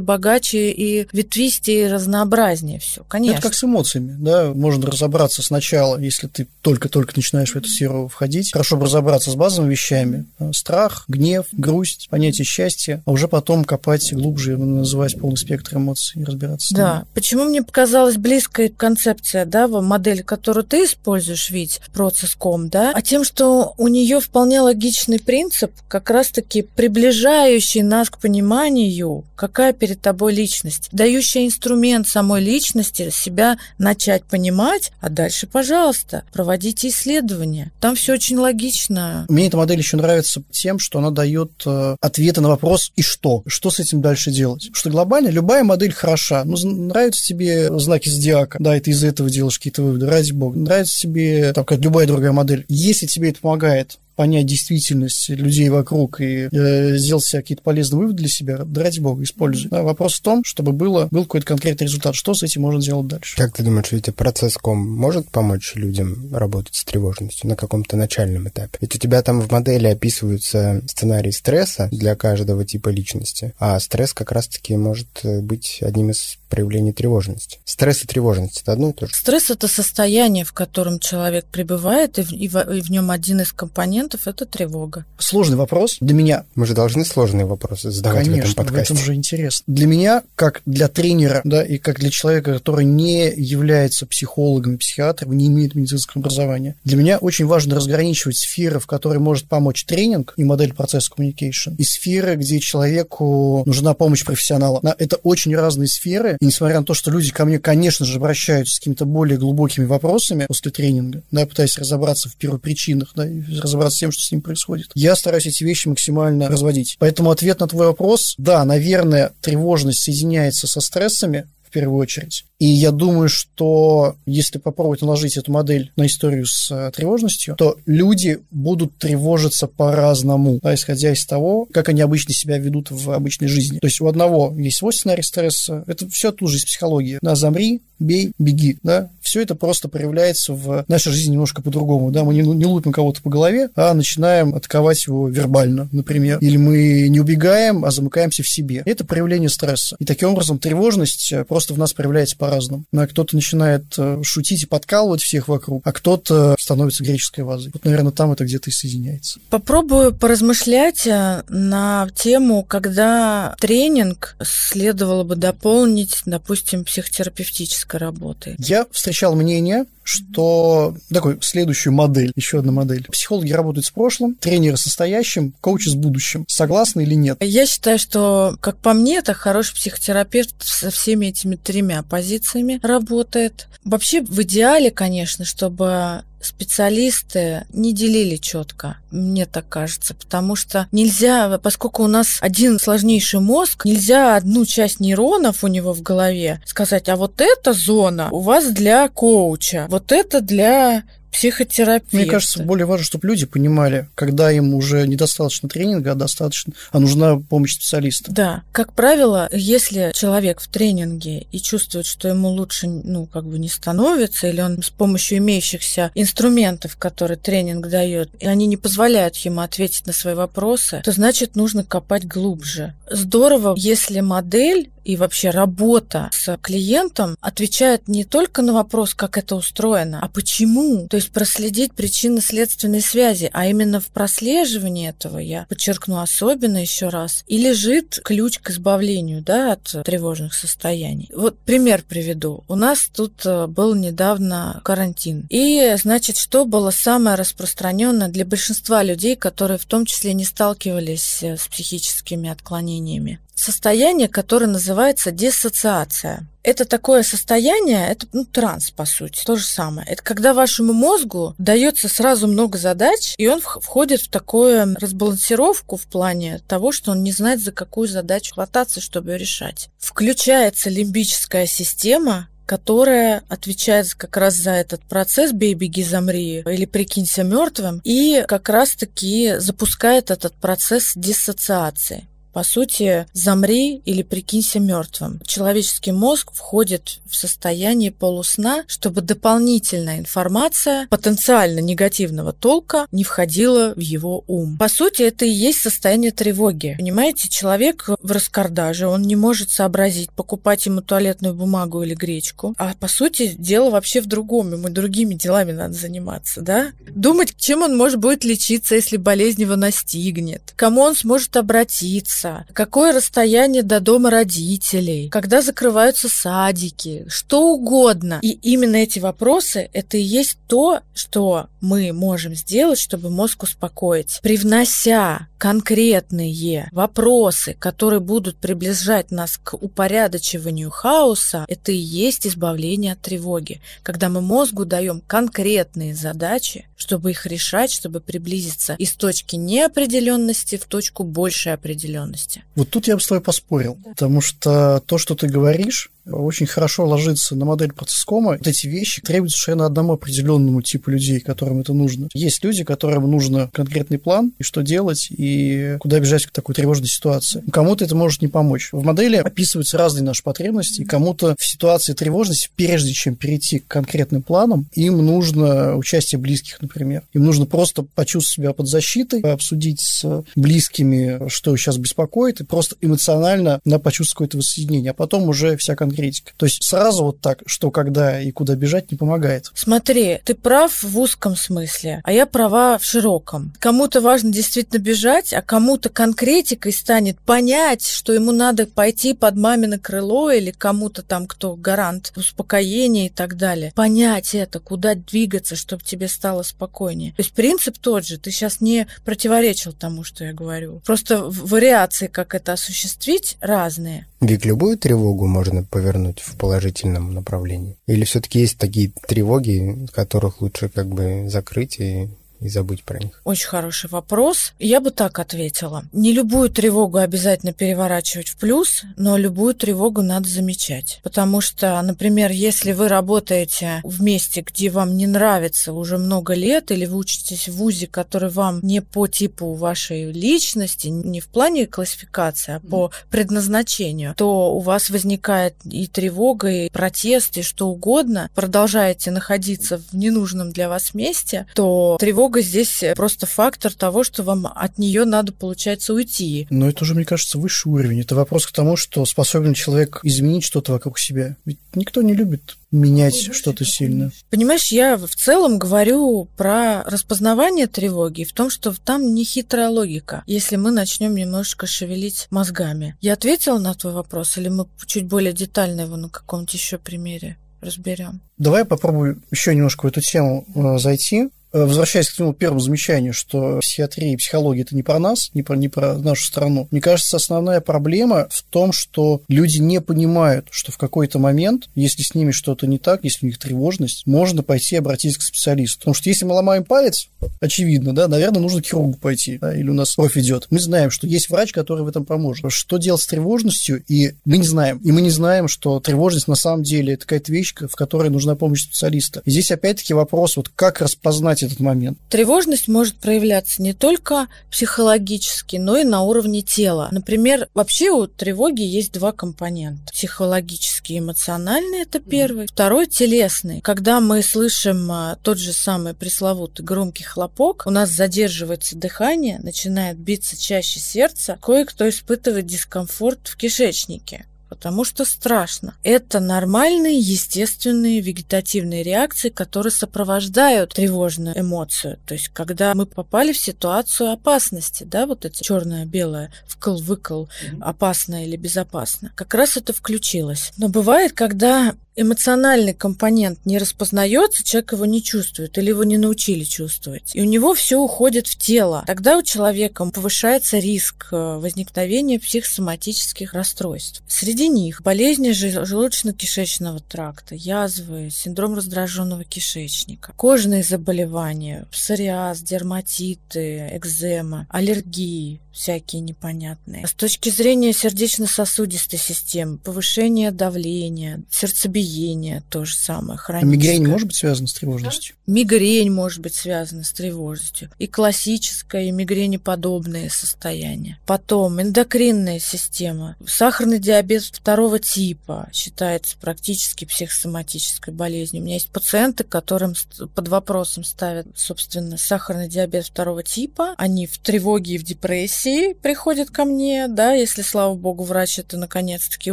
богаче и ветвистее, и разнообразнее все. Конечно. Это как с эмоциями, да, можно разобраться сначала, если ты только-только начинаешь в эту сферу входить, хорошо бы разобраться с базовыми вещами, страх, гнев, грусть, понятие счастья, а уже потом копать глубже, называть полный спектр эмоций и разбираться. Да, почему мне показалось близко близкая концепция, да, модель, которую ты используешь, ведь процесс.ком, да, а тем, что у нее вполне логичный принцип, как раз-таки приближающий нас к пониманию, какая перед тобой личность, дающая инструмент самой личности себя начать понимать, а дальше, пожалуйста, проводите исследования. Там все очень логично. Мне эта модель еще нравится тем, что она дает э, ответы на вопрос «и что?». Что с этим дальше делать? Что глобально любая модель хороша. Ну, нравятся тебе знаки зодиака, да, и ты из этого делаешь какие-то выводы, ради бога. Нравится тебе, там, как любая другая модель. Если тебе это помогает понять действительность людей вокруг и э, сделать себе какие-то полезные выводы для себя, да ради бога, используй. Да, вопрос в том, чтобы было, был какой-то конкретный результат. Что с этим можно сделать дальше? Как ты думаешь, ведь процесс ком может помочь людям работать с тревожностью на каком-то начальном этапе? Ведь у тебя там в модели описываются сценарии стресса для каждого типа личности, а стресс как раз-таки может э, быть одним из проявлений тревожности. Стресс и тревожность – это одно и то же? Стресс – это состояние, в котором человек пребывает, и в, и в, и в нем один из компонентов моментов это тревога. Сложный вопрос для меня. Мы же должны сложные вопросы задавать Конечно, в этом подкасте. в этом же интерес. Для меня, как для тренера, да, и как для человека, который не является психологом психиатром, не имеет медицинского образования, для меня очень важно разграничивать сферы, в которые может помочь тренинг и модель процесса communication, и сферы, где человеку нужна помощь профессионала. Это очень разные сферы, и несмотря на то, что люди ко мне, конечно же, обращаются с какими-то более глубокими вопросами после тренинга, да, пытаясь разобраться в первопричинах, да, и разобраться с тем, что с ним происходит. Я стараюсь эти вещи максимально разводить. Поэтому ответ на твой вопрос, да, наверное, тревожность соединяется со стрессами, первую очередь. И я думаю, что если попробовать наложить эту модель на историю с э, тревожностью, то люди будут тревожиться по-разному, да, исходя из того, как они обычно себя ведут в обычной жизни. То есть у одного есть свой сценарий стресса, это все тоже из психологии. Да, замри, бей, беги, да, все это просто проявляется в нашей жизни немножко по-другому, да, мы не, не лупим кого-то по голове, а начинаем атаковать его вербально, например, или мы не убегаем, а замыкаемся в себе. Это проявление стресса. И таким образом тревожность э, просто в нас проявляется по по-разному. Ну, а кто-то начинает э, шутить и подкалывать всех вокруг, а кто-то становится греческой вазой. Вот, наверное, там это где-то и соединяется. Попробую поразмышлять э, на тему, когда тренинг следовало бы дополнить, допустим, психотерапевтической работой. Я встречал мнение, что такой следующую модель, еще одна модель. Психологи работают с прошлым, тренеры с настоящим, коучи с будущим. Согласны или нет? Я считаю, что, как по мне, это хороший психотерапевт со всеми этими тремя позициями работает. Вообще, в идеале, конечно, чтобы специалисты не делили четко, мне так кажется, потому что нельзя, поскольку у нас один сложнейший мозг, нельзя одну часть нейронов у него в голове сказать, а вот эта зона у вас для коуча, вот это для психотерапевта. Мне кажется, более важно, чтобы люди понимали, когда им уже недостаточно тренинга, а достаточно, а нужна помощь специалиста. Да. Как правило, если человек в тренинге и чувствует, что ему лучше, ну, как бы не становится, или он с помощью имеющихся инструментов, которые тренинг дает, и они не позволяют ему ответить на свои вопросы, то значит нужно копать глубже. Здорово, если модель и вообще работа с клиентом отвечает не только на вопрос, как это устроено, а почему. То есть проследить причинно-следственные связи, а именно в прослеживании этого, я подчеркну особенно еще раз, и лежит ключ к избавлению да, от тревожных состояний. Вот пример приведу. У нас тут э, был недавно карантин. И, значит, что было самое распространенное для большинства людей, которые в том числе не сталкивались э, с психическими отклонениями? Состояние, которое называется диссоциация. Это такое состояние, это ну, транс, по сути, то же самое. Это когда вашему мозгу дается сразу много задач, и он входит в такую разбалансировку в плане того, что он не знает, за какую задачу хвататься, чтобы ее решать. Включается лимбическая система, которая отвечает как раз за этот процесс «бей, беги, замри» или «прикинься мертвым», и как раз-таки запускает этот процесс диссоциации. По сути, замри или прикинься мертвым. Человеческий мозг входит в состояние полусна, чтобы дополнительная информация потенциально негативного толка не входила в его ум. По сути, это и есть состояние тревоги. Понимаете, человек в раскардаже, он не может сообразить, покупать ему туалетную бумагу или гречку. А по сути, дело вообще в другом. Ему другими делами надо заниматься, да? Думать, чем он может будет лечиться, если болезнь его настигнет. Кому он сможет обратиться часа, какое расстояние до дома родителей, когда закрываются садики, что угодно. И именно эти вопросы – это и есть то, что мы можем сделать, чтобы мозг успокоить, привнося конкретные вопросы, которые будут приближать нас к упорядочиванию хаоса, это и есть избавление от тревоги. Когда мы мозгу даем конкретные задачи, чтобы их решать, чтобы приблизиться из точки неопределенности в точку большей определенности. Вот тут я бы с тобой поспорил, да. потому что то, что ты говоришь, очень хорошо ложится на модель процесскома. Вот эти вещи требуют совершенно одному определенному типу людей, которым это нужно. Есть люди, которым нужно конкретный план, и что делать, и куда бежать к такой тревожной ситуации. Кому-то это может не помочь. В модели описываются разные наши потребности, и кому-то в ситуации тревожности, прежде чем перейти к конкретным планам, им нужно участие близких, например. Им нужно просто почувствовать себя под защитой, обсудить с близкими, что сейчас беспокоит, и просто эмоционально на почувствовать какое-то воссоединение, а потом уже вся конкретная конкретика. То есть сразу вот так, что когда и куда бежать, не помогает. Смотри, ты прав в узком смысле, а я права в широком. Кому-то важно действительно бежать, а кому-то конкретикой станет понять, что ему надо пойти под мамино крыло или кому-то там, кто гарант успокоения и так далее. Понять это, куда двигаться, чтобы тебе стало спокойнее. То есть принцип тот же. Ты сейчас не противоречил тому, что я говорю. Просто вариации, как это осуществить, разные. Вик, любую тревогу можно повернуть в положительном направлении? Или все-таки есть такие тревоги, которых лучше как бы закрыть и и забыть про них? Очень хороший вопрос. Я бы так ответила. Не любую тревогу обязательно переворачивать в плюс, но любую тревогу надо замечать. Потому что, например, если вы работаете в месте, где вам не нравится уже много лет, или вы учитесь в ВУЗе, который вам не по типу вашей личности, не в плане классификации, а по предназначению, то у вас возникает и тревога, и протест, и что угодно. Продолжаете находиться в ненужном для вас месте, то тревога тревога здесь просто фактор того, что вам от нее надо, получается, уйти. Но это уже, мне кажется, высший уровень. Это вопрос к тому, что способен человек изменить что-то вокруг себя. Ведь никто не любит менять ну, что-то сильно. Понимаешь, я в целом говорю про распознавание тревоги, в том, что там не хитрая логика, если мы начнем немножечко шевелить мозгами. Я ответила на твой вопрос, или мы чуть более детально его на каком-то еще примере разберем. Давай попробую еще немножко в эту тему э, зайти. Э, возвращаясь к твоему первому замечанию, что психиатрия и психология это не про нас, не про, не про нашу страну. Мне кажется, основная проблема в том, что люди не понимают, что в какой-то момент, если с ними что-то не так, если у них тревожность, можно пойти обратиться к специалисту. Потому что если мы ломаем палец, очевидно, да, наверное, нужно к хирургу пойти, да, или у нас кровь идет. Мы знаем, что есть врач, который в этом поможет. Что делать с тревожностью, и мы не знаем. И мы не знаем, что тревожность на самом деле это какая-то вещь, в которой нужна помощь специалиста. И здесь опять-таки вопрос, вот как распознать этот момент? Тревожность может проявляться не только психологически, но и на уровне тела. Например, вообще у тревоги есть два компонента. Психологический и эмоциональный – это первый. Второй – телесный. Когда мы слышим а, тот же самый пресловутый громкий хлопок, у нас задерживается дыхание, начинает биться чаще сердце, кое-кто испытывает дискомфорт в кишечнике потому что страшно. Это нормальные, естественные вегетативные реакции, которые сопровождают тревожную эмоцию. То есть, когда мы попали в ситуацию опасности, да, вот эти черное-белое, вкл-выкл, опасно или безопасно, как раз это включилось. Но бывает, когда эмоциональный компонент не распознается, человек его не чувствует или его не научили чувствовать. И у него все уходит в тело. Тогда у человека повышается риск э, возникновения психосоматических расстройств. Среди них болезни желудочно-кишечного тракта, язвы, синдром раздраженного кишечника, кожные заболевания, псориаз, дерматиты, экзема, аллергии, всякие непонятные. С точки зрения сердечно-сосудистой системы, повышение давления, сердцебиение, то же самое. А мигрень может быть связана с тревожностью? Мигрень может быть связана с тревожностью. И классическое, и мигренеподобные состояния. Потом эндокринная система. Сахарный диабет второго типа считается практически психосоматической болезнью. У меня есть пациенты, которым под вопросом ставят, собственно, сахарный диабет второго типа. Они в тревоге и в депрессии России приходит ко мне, да, если, слава богу, врач это наконец-таки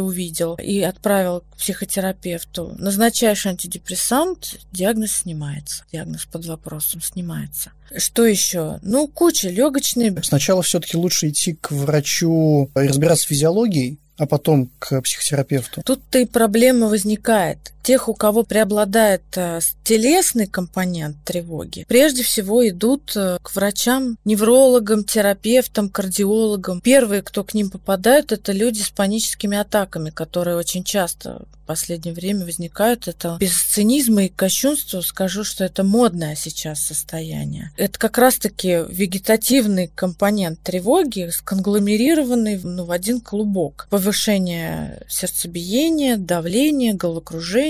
увидел и отправил к психотерапевту, назначаешь антидепрессант, диагноз снимается, диагноз под вопросом снимается. Что еще? Ну, куча легочные. Сначала все-таки лучше идти к врачу и разбираться с физиологией, а потом к психотерапевту. Тут-то и проблема возникает. Тех, у кого преобладает э, телесный компонент тревоги, прежде всего идут э, к врачам, неврологам, терапевтам, кардиологам. Первые, кто к ним попадают, это люди с паническими атаками, которые очень часто в последнее время возникают. Это без цинизма и кощунства скажу, что это модное сейчас состояние. Это как раз-таки вегетативный компонент тревоги, сконгломерированный ну, в один клубок. Повышение сердцебиения, давления, головокружения,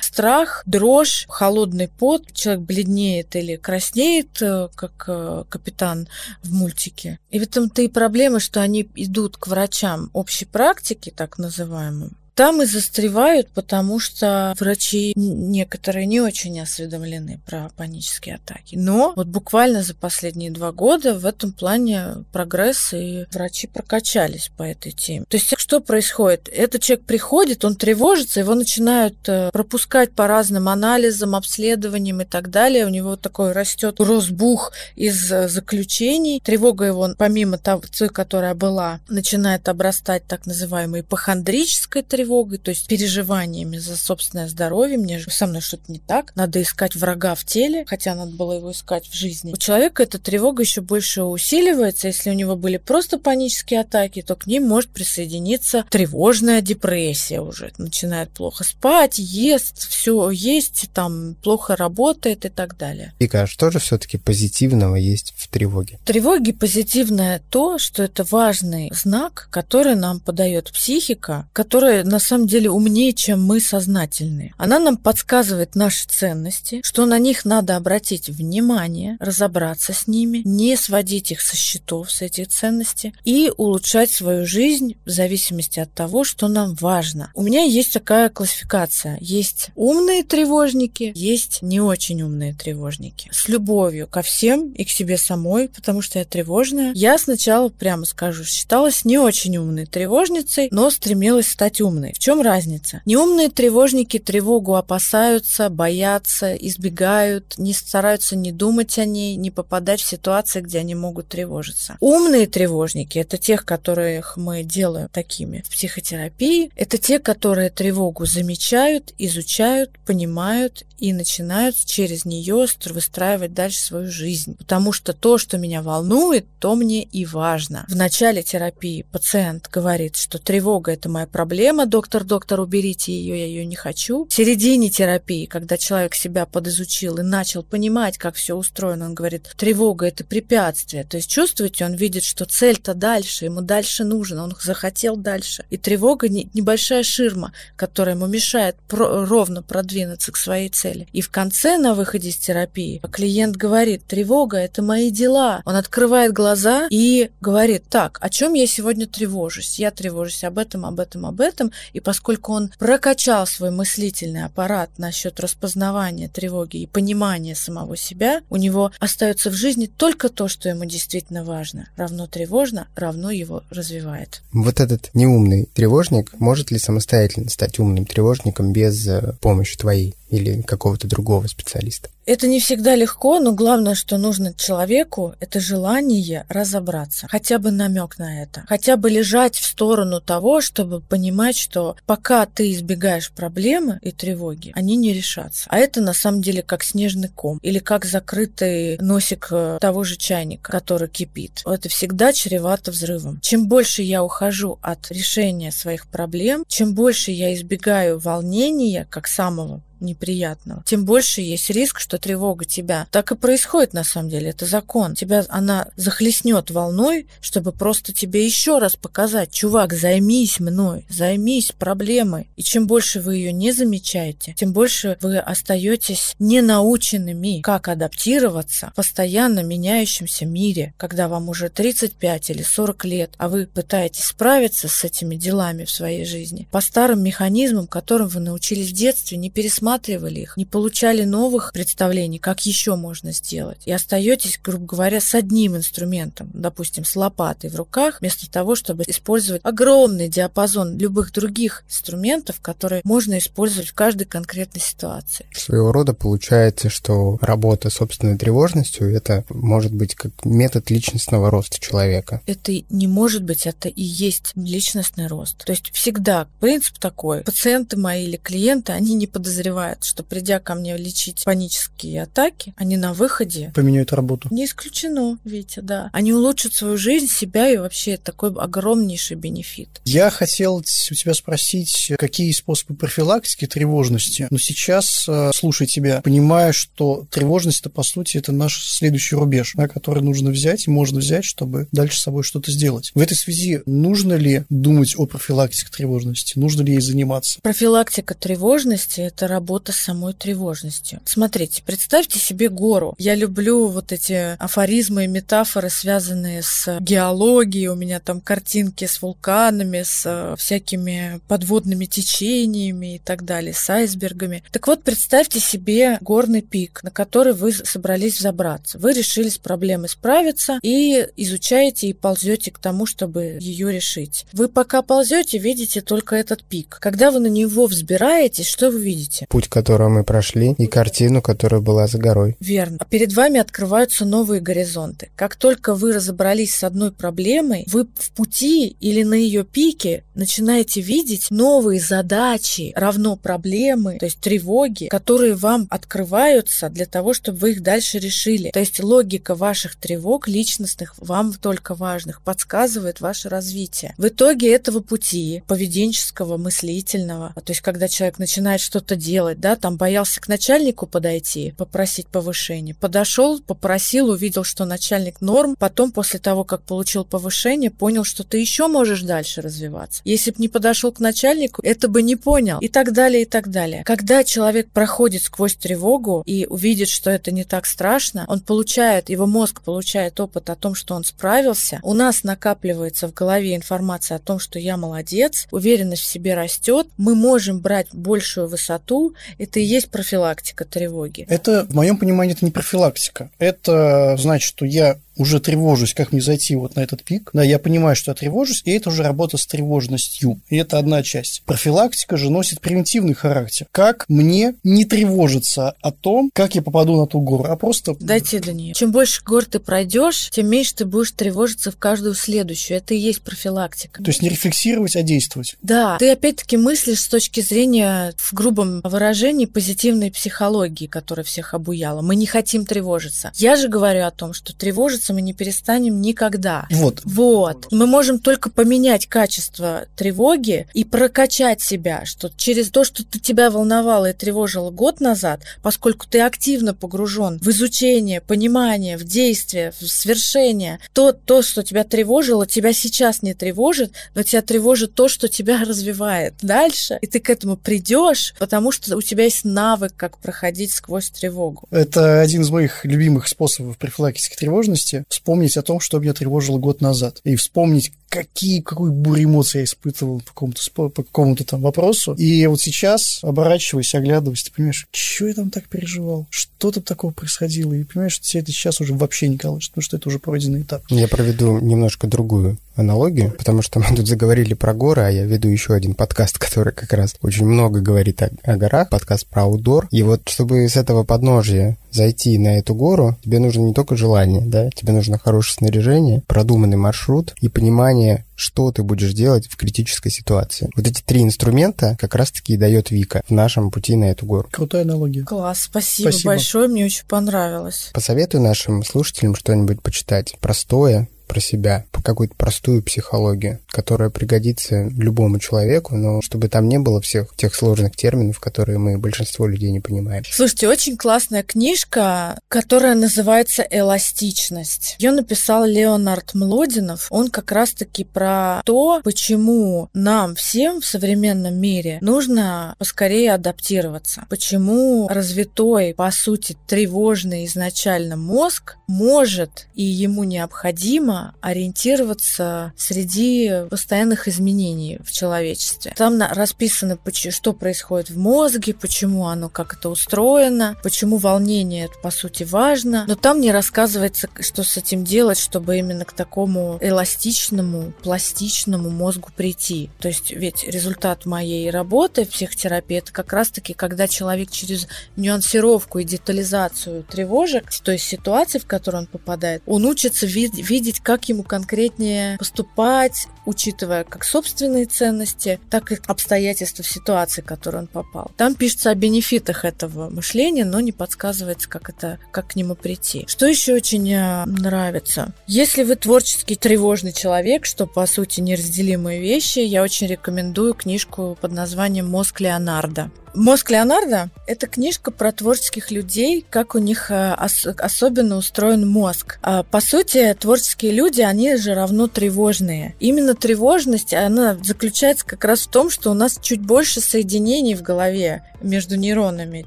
страх, дрожь, холодный пот. Человек бледнеет или краснеет, э, как э, капитан в мультике. И в этом-то и проблема, что они идут к врачам общей практики, так называемым, там и застревают, потому что врачи некоторые не очень осведомлены про панические атаки. Но вот буквально за последние два года в этом плане прогресс, и врачи прокачались по этой теме. То есть что происходит? Этот человек приходит, он тревожится, его начинают э, пропускать по разным анализам, обследованиям и так далее. У него такой растет разбух из э, заключений. Тревога его, помимо того, которая была, начинает обрастать так называемой ипохондрической тревогой, тревогой, то есть переживаниями за собственное здоровье, мне же со мной что-то не так, надо искать врага в теле, хотя надо было его искать в жизни. У человека эта тревога еще больше усиливается, если у него были просто панические атаки, то к ним может присоединиться тревожная депрессия уже, начинает плохо спать, ест, все есть, там плохо работает и так далее. Вика, а что же все-таки позитивного есть в тревоге? В тревоге позитивное то, что это важный знак, который нам подает психика, которая на самом деле умнее, чем мы сознательные. Она нам подсказывает наши ценности, что на них надо обратить внимание, разобраться с ними, не сводить их со счетов, с этих ценностей, и улучшать свою жизнь в зависимости от того, что нам важно. У меня есть такая классификация. Есть умные тревожники, есть не очень умные тревожники. С любовью ко всем и к себе самой, потому что я тревожная. Я сначала, прямо скажу, считалась не очень умной тревожницей, но стремилась стать умной умный. В чем разница? Неумные тревожники тревогу опасаются, боятся, избегают, не стараются не думать о ней, не попадать в ситуации, где они могут тревожиться. Умные тревожники – это тех, которых мы делаем такими в психотерапии. Это те, которые тревогу замечают, изучают, понимают и начинают через нее выстраивать дальше свою жизнь. Потому что то, что меня волнует, то мне и важно. В начале терапии пациент говорит, что тревога – это моя проблема, доктор, доктор, уберите ее, я ее не хочу. В середине терапии, когда человек себя подизучил и начал понимать, как все устроено, он говорит, тревога – это препятствие. То есть, чувствуете, он видит, что цель-то дальше, ему дальше нужно, он захотел дальше. И тревога – небольшая ширма, которая ему мешает ровно продвинуться к своей цели. И в конце, на выходе из терапии, клиент говорит, тревога – это мои дела. Он открывает глаза и говорит, так, о чем я сегодня тревожусь? Я тревожусь об этом, об этом, об этом. И поскольку он прокачал свой мыслительный аппарат насчет распознавания тревоги и понимания самого себя, у него остается в жизни только то, что ему действительно важно. Равно тревожно, равно его развивает. Вот этот неумный тревожник может ли самостоятельно стать умным тревожником без э, помощи твоей? Или какого-то другого специалиста? Это не всегда легко, но главное, что нужно человеку, это желание разобраться. Хотя бы намек на это. Хотя бы лежать в сторону того, чтобы понимать, что пока ты избегаешь проблемы и тревоги, они не решатся. А это на самом деле как снежный ком или как закрытый носик э, того же чайника, который кипит. Это всегда чревато взрывом. Чем больше я ухожу от решения своих проблем, чем больше я избегаю волнения как самого неприятного, тем больше есть риск, что тревога тебя. Так и происходит на самом деле, это закон. Тебя она захлестнет волной, чтобы просто тебе еще раз показать, чувак, займись мной, займись проблемой. И чем больше вы ее не замечаете, тем больше вы остаетесь ненаученными, как адаптироваться в постоянно меняющемся мире, когда вам уже 35 или 40 лет, а вы пытаетесь справиться с этими делами в своей жизни по старым механизмам, которым вы научились в детстве, не пересматривать рассматривали их, не получали новых представлений, как еще можно сделать. И остаетесь, грубо говоря, с одним инструментом, допустим, с лопатой в руках, вместо того, чтобы использовать огромный диапазон любых других инструментов, которые можно использовать в каждой конкретной ситуации. Своего рода получается, что работа собственной тревожностью это может быть как метод личностного роста человека. Это не может быть, это и есть личностный рост. То есть всегда принцип такой. Пациенты мои или клиенты, они не подозревают бывает, что придя ко мне лечить панические атаки, они на выходе... Поменяют работу. Не исключено, Витя, да. Они улучшат свою жизнь, себя и вообще такой огромнейший бенефит. Я хотел у тебя спросить, какие способы профилактики тревожности? Но сейчас, э, слушай тебя, понимаю, что тревожность это по сути это наш следующий рубеж, да, который нужно взять и можно взять, чтобы дальше с собой что-то сделать. В этой связи нужно ли думать о профилактике тревожности? Нужно ли ей заниматься? Профилактика тревожности – это работа работа с самой тревожностью. Смотрите, представьте себе гору. Я люблю вот эти афоризмы и метафоры, связанные с геологией. У меня там картинки с вулканами, с э, всякими подводными течениями и так далее, с айсбергами. Так вот, представьте себе горный пик, на который вы собрались взобраться. Вы решили с проблемой справиться и изучаете и ползете к тому, чтобы ее решить. Вы пока ползете, видите только этот пик. Когда вы на него взбираетесь, что вы видите? Путь, который мы прошли, и картину, которая была за горой. Верно. А перед вами открываются новые горизонты. Как только вы разобрались с одной проблемой, вы в пути или на ее пике начинаете видеть новые задачи, равно проблемы, то есть тревоги, которые вам открываются для того, чтобы вы их дальше решили. То есть логика ваших тревог личностных, вам только важных, подсказывает ваше развитие. В итоге этого пути поведенческого, мыслительного, то есть когда человек начинает что-то делать, делать, да, там боялся к начальнику подойти, попросить повышение. Подошел, попросил, увидел, что начальник норм, потом после того, как получил повышение, понял, что ты еще можешь дальше развиваться. Если бы не подошел к начальнику, это бы не понял. И так далее, и так далее. Когда человек проходит сквозь тревогу и увидит, что это не так страшно, он получает, его мозг получает опыт о том, что он справился, у нас накапливается в голове информация о том, что я молодец, уверенность в себе растет, мы можем брать большую высоту, это и есть профилактика тревоги. Это, в моем понимании, это не профилактика. Это значит, что я уже тревожусь, как мне зайти вот на этот пик. Да, я понимаю, что я тревожусь, и это уже работа с тревожностью. И это одна часть. Профилактика же носит превентивный характер. Как мне не тревожиться о том, как я попаду на ту гору, а просто... Дойти до нее. Чем больше гор ты пройдешь, тем меньше ты будешь тревожиться в каждую следующую. Это и есть профилактика. То есть не рефлексировать, а действовать. Да, ты опять-таки мыслишь с точки зрения, в грубом выражении, позитивной психологии, которая всех обуяла. Мы не хотим тревожиться. Я же говорю о том, что тревожиться мы не перестанем никогда. Вот. Вот. Мы можем только поменять качество тревоги и прокачать себя, что через то, что ты тебя волновало и тревожило год назад, поскольку ты активно погружен в изучение, понимание, в действие, в свершение, то, то, что тебя тревожило, тебя сейчас не тревожит, но тебя тревожит то, что тебя развивает дальше, и ты к этому придешь, потому что у тебя есть навык, как проходить сквозь тревогу. Это один из моих любимых способов профилактики тревожности. Вспомнить о том, что меня тревожило год назад. И вспомнить, какие, какую бурю эмоций я испытывал по какому-то, по какому-то там вопросу. И вот сейчас, оборачиваясь, оглядываясь, ты понимаешь, что я там так переживал? Что там такого происходило? И понимаешь, что тебя это сейчас уже вообще не колышет, потому что это уже пройденный этап. Я проведу немножко другую аналогию, потому что мы тут заговорили про горы, а я веду еще один подкаст, который как раз очень много говорит о, о горах, подкаст про аудор. И вот чтобы с этого подножия зайти на эту гору, тебе нужно не только желание, да, тебе нужно хорошее снаряжение, продуманный маршрут и понимание, что ты будешь делать в критической ситуации. Вот эти три инструмента как раз-таки и дает Вика в нашем пути на эту гору. Крутая аналогия. Класс, спасибо, спасибо. большое, мне очень понравилось. Посоветую нашим слушателям что-нибудь почитать простое, про себя, по какую-то простую психологию, которая пригодится любому человеку, но чтобы там не было всех тех сложных терминов, которые мы большинство людей не понимаем. Слушайте, очень классная книжка, которая называется «Эластичность». Ее написал Леонард Млодинов. Он как раз-таки про то, почему нам всем в современном мире нужно поскорее адаптироваться. Почему развитой, по сути, тревожный изначально мозг может и ему необходимо ориентироваться среди постоянных изменений в человечестве. Там расписано, что происходит в мозге, почему оно как это устроено, почему волнение это по сути важно, но там не рассказывается, что с этим делать, чтобы именно к такому эластичному, пластичному мозгу прийти. То есть ведь результат моей работы в психотерапии это как раз-таки, когда человек через нюансировку и детализацию тревожек, то есть ситуации, в которую он попадает, он учится вид- видеть, как ему конкретнее поступать, учитывая как собственные ценности, так и обстоятельства в ситуации, в которую он попал. Там пишется о бенефитах этого мышления, но не подсказывается, как это, как к нему прийти. Что еще очень э, нравится? Если вы творческий, тревожный человек, что по сути неразделимые вещи, я очень рекомендую книжку под названием «Мозг Леонардо». Мозг Леонардо – это книжка про творческих людей, как у них э, ос- особенно устроен мозг. А, по сути, творческие люди, они же равно тревожные. Именно тревожность, она заключается как раз в том, что у нас чуть больше соединений в голове между нейронами,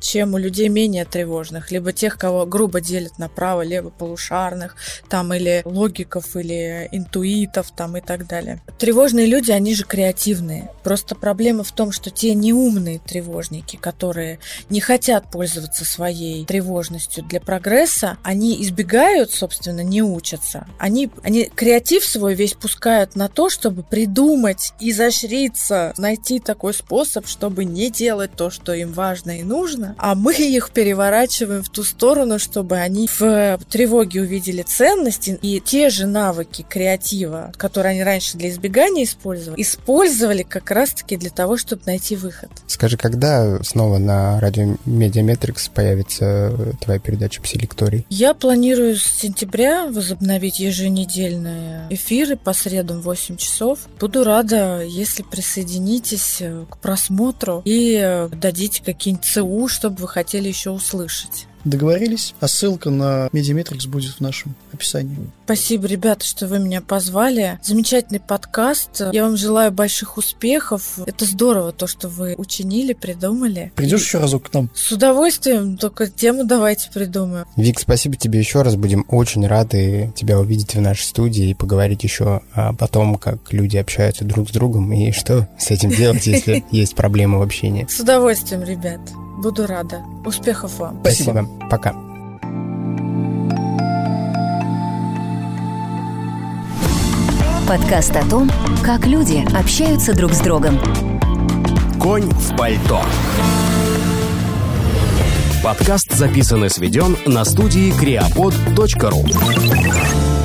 чем у людей менее тревожных, либо тех, кого грубо делят на право-лево полушарных, там или логиков, или интуитов, там и так далее. Тревожные люди, они же креативные. Просто проблема в том, что те неумные тревожники, которые не хотят пользоваться своей тревожностью для прогресса, они избегают, собственно, не учатся. Они, они креатив свой весь пускают на то, чтобы придумать, изощриться, найти такой способ, чтобы не делать то, что им важно и нужно, а мы их переворачиваем в ту сторону, чтобы они в тревоге увидели ценности и те же навыки креатива, которые они раньше для избегания использовали, использовали как раз-таки для того, чтобы найти выход. Скажи, когда снова на радио Медиаметрикс появится твоя передача «Псилекторий»? Я планирую с сентября возобновить еженедельные эфиры по средам 8 часов. Буду рада, если присоединитесь к просмотру и дадите какие-нибудь ЦУ, чтобы вы хотели еще услышать. Договорились, а ссылка на Медиаметрикс будет в нашем описании. Спасибо, ребята, что вы меня позвали. Замечательный подкаст. Я вам желаю больших успехов. Это здорово, то, что вы учинили, придумали. Придешь еще разок к нам? С удовольствием, только тему давайте придумаем. Вик, спасибо тебе еще раз. Будем очень рады тебя увидеть в нашей студии и поговорить еще о том, как люди общаются друг с другом и что с этим делать, если есть проблемы в общении. С удовольствием, ребят. Буду рада. Успехов вам. Спасибо. Пока. Подкаст о том, как люди общаются друг с другом. «Конь в пальто». Подкаст записан и сведен на студии creapod.ru